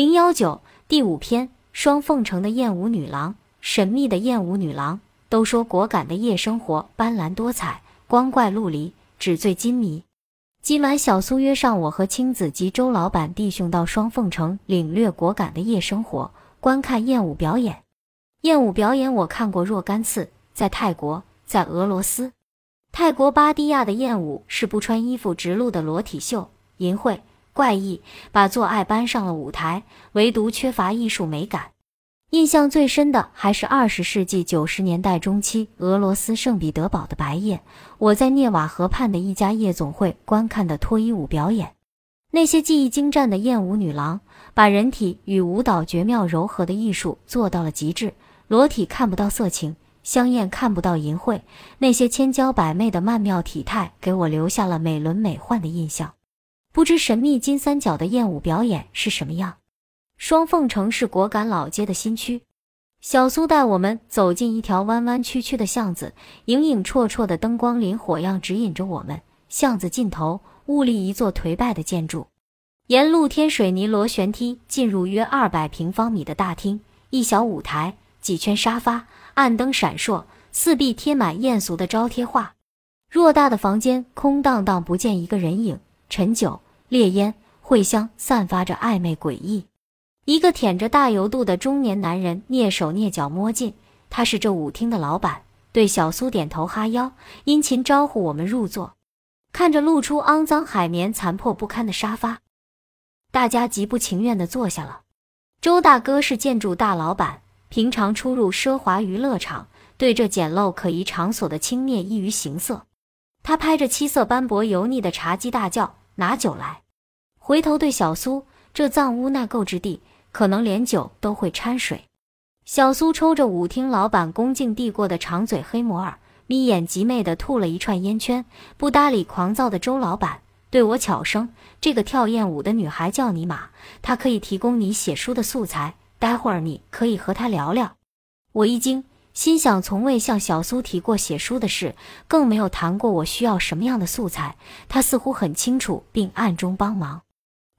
零幺九第五篇：双凤城的艳舞女郎，神秘的艳舞女郎。都说果敢的夜生活斑斓多彩，光怪陆离，纸醉金迷。今晚小苏约上我和青子及周老板弟兄到双凤城领略果敢的夜生活，观看艳舞表演。艳舞表演我看过若干次，在泰国，在俄罗斯，泰国巴堤亚的艳舞是不穿衣服直露的裸体秀，淫秽。怪异，把做爱搬上了舞台，唯独缺乏艺术美感。印象最深的还是二十世纪九十年代中期俄罗斯圣彼得堡的白夜，我在涅瓦河畔的一家夜总会观看的脱衣舞表演。那些技艺精湛的艳舞女郎，把人体与舞蹈绝妙柔和的艺术做到了极致。裸体看不到色情，香艳看不到淫秽，那些千娇百媚的曼妙体态，给我留下了美轮美奂的印象。不知神秘金三角的艳舞表演是什么样？双凤城是果敢老街的新区。小苏带我们走进一条弯弯曲曲的巷子，影影绰绰的灯光林火样指引着我们。巷子尽头兀立一座颓败的建筑，沿露天水泥螺旋梯进入约二百平方米的大厅。一小舞台，几圈沙发，暗灯闪烁，四壁贴满艳俗的招贴画。偌大的房间空荡荡，不见一个人影。陈酒、烈烟、茴香散发着暧昧诡异。一个舔着大油肚的中年男人蹑手蹑脚摸进，他是这舞厅的老板，对小苏点头哈腰，殷勤招呼我们入座。看着露出肮脏海绵、残破不堪的沙发，大家极不情愿地坐下了。周大哥是建筑大老板，平常出入奢华娱乐场，对这简陋可疑场所的轻蔑异于形色。他拍着七色斑驳油腻的茶几大叫。拿酒来，回头对小苏：“这脏污纳垢之地，可能连酒都会掺水。”小苏抽着舞厅老板恭敬递过的长嘴黑摩尔，眯眼极媚地吐了一串烟圈，不搭理狂躁的周老板，对我悄声：“这个跳艳舞的女孩叫尼玛，她可以提供你写书的素材，待会儿你可以和她聊聊。”我一惊。心想，从未向小苏提过写书的事，更没有谈过我需要什么样的素材。他似乎很清楚，并暗中帮忙。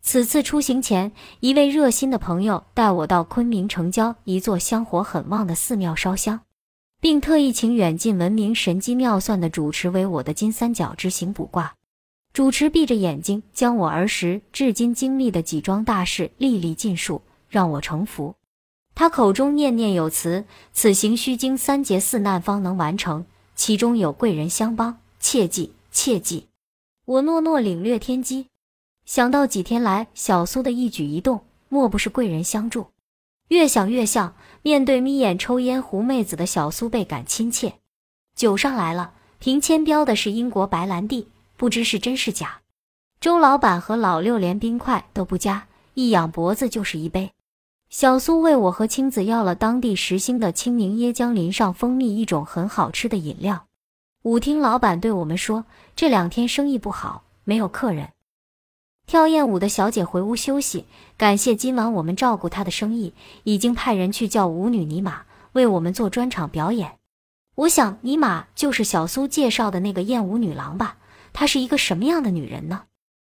此次出行前，一位热心的朋友带我到昆明城郊一座香火很旺的寺庙烧香，并特意请远近闻名神机妙算的主持为我的金三角之行卜卦。主持闭着眼睛，将我儿时至今经历的几桩大事历历尽述，让我成服。他口中念念有词：“此行须经三劫四难方能完成，其中有贵人相帮，切记切记。”我诺诺领略天机，想到几天来小苏的一举一动，莫不是贵人相助？越想越像，面对眯眼抽烟狐妹子的小苏，倍感亲切。酒上来了，瓶签标的是英国白兰地，不知是真是假。周老板和老六连冰块都不加，一仰脖子就是一杯。小苏为我和青子要了当地时兴的青柠椰浆淋上蜂蜜，一种很好吃的饮料。舞厅老板对我们说，这两天生意不好，没有客人。跳艳舞的小姐回屋休息，感谢今晚我们照顾她的生意，已经派人去叫舞女尼玛为我们做专场表演。我想，尼玛就是小苏介绍的那个艳舞女郎吧？她是一个什么样的女人呢？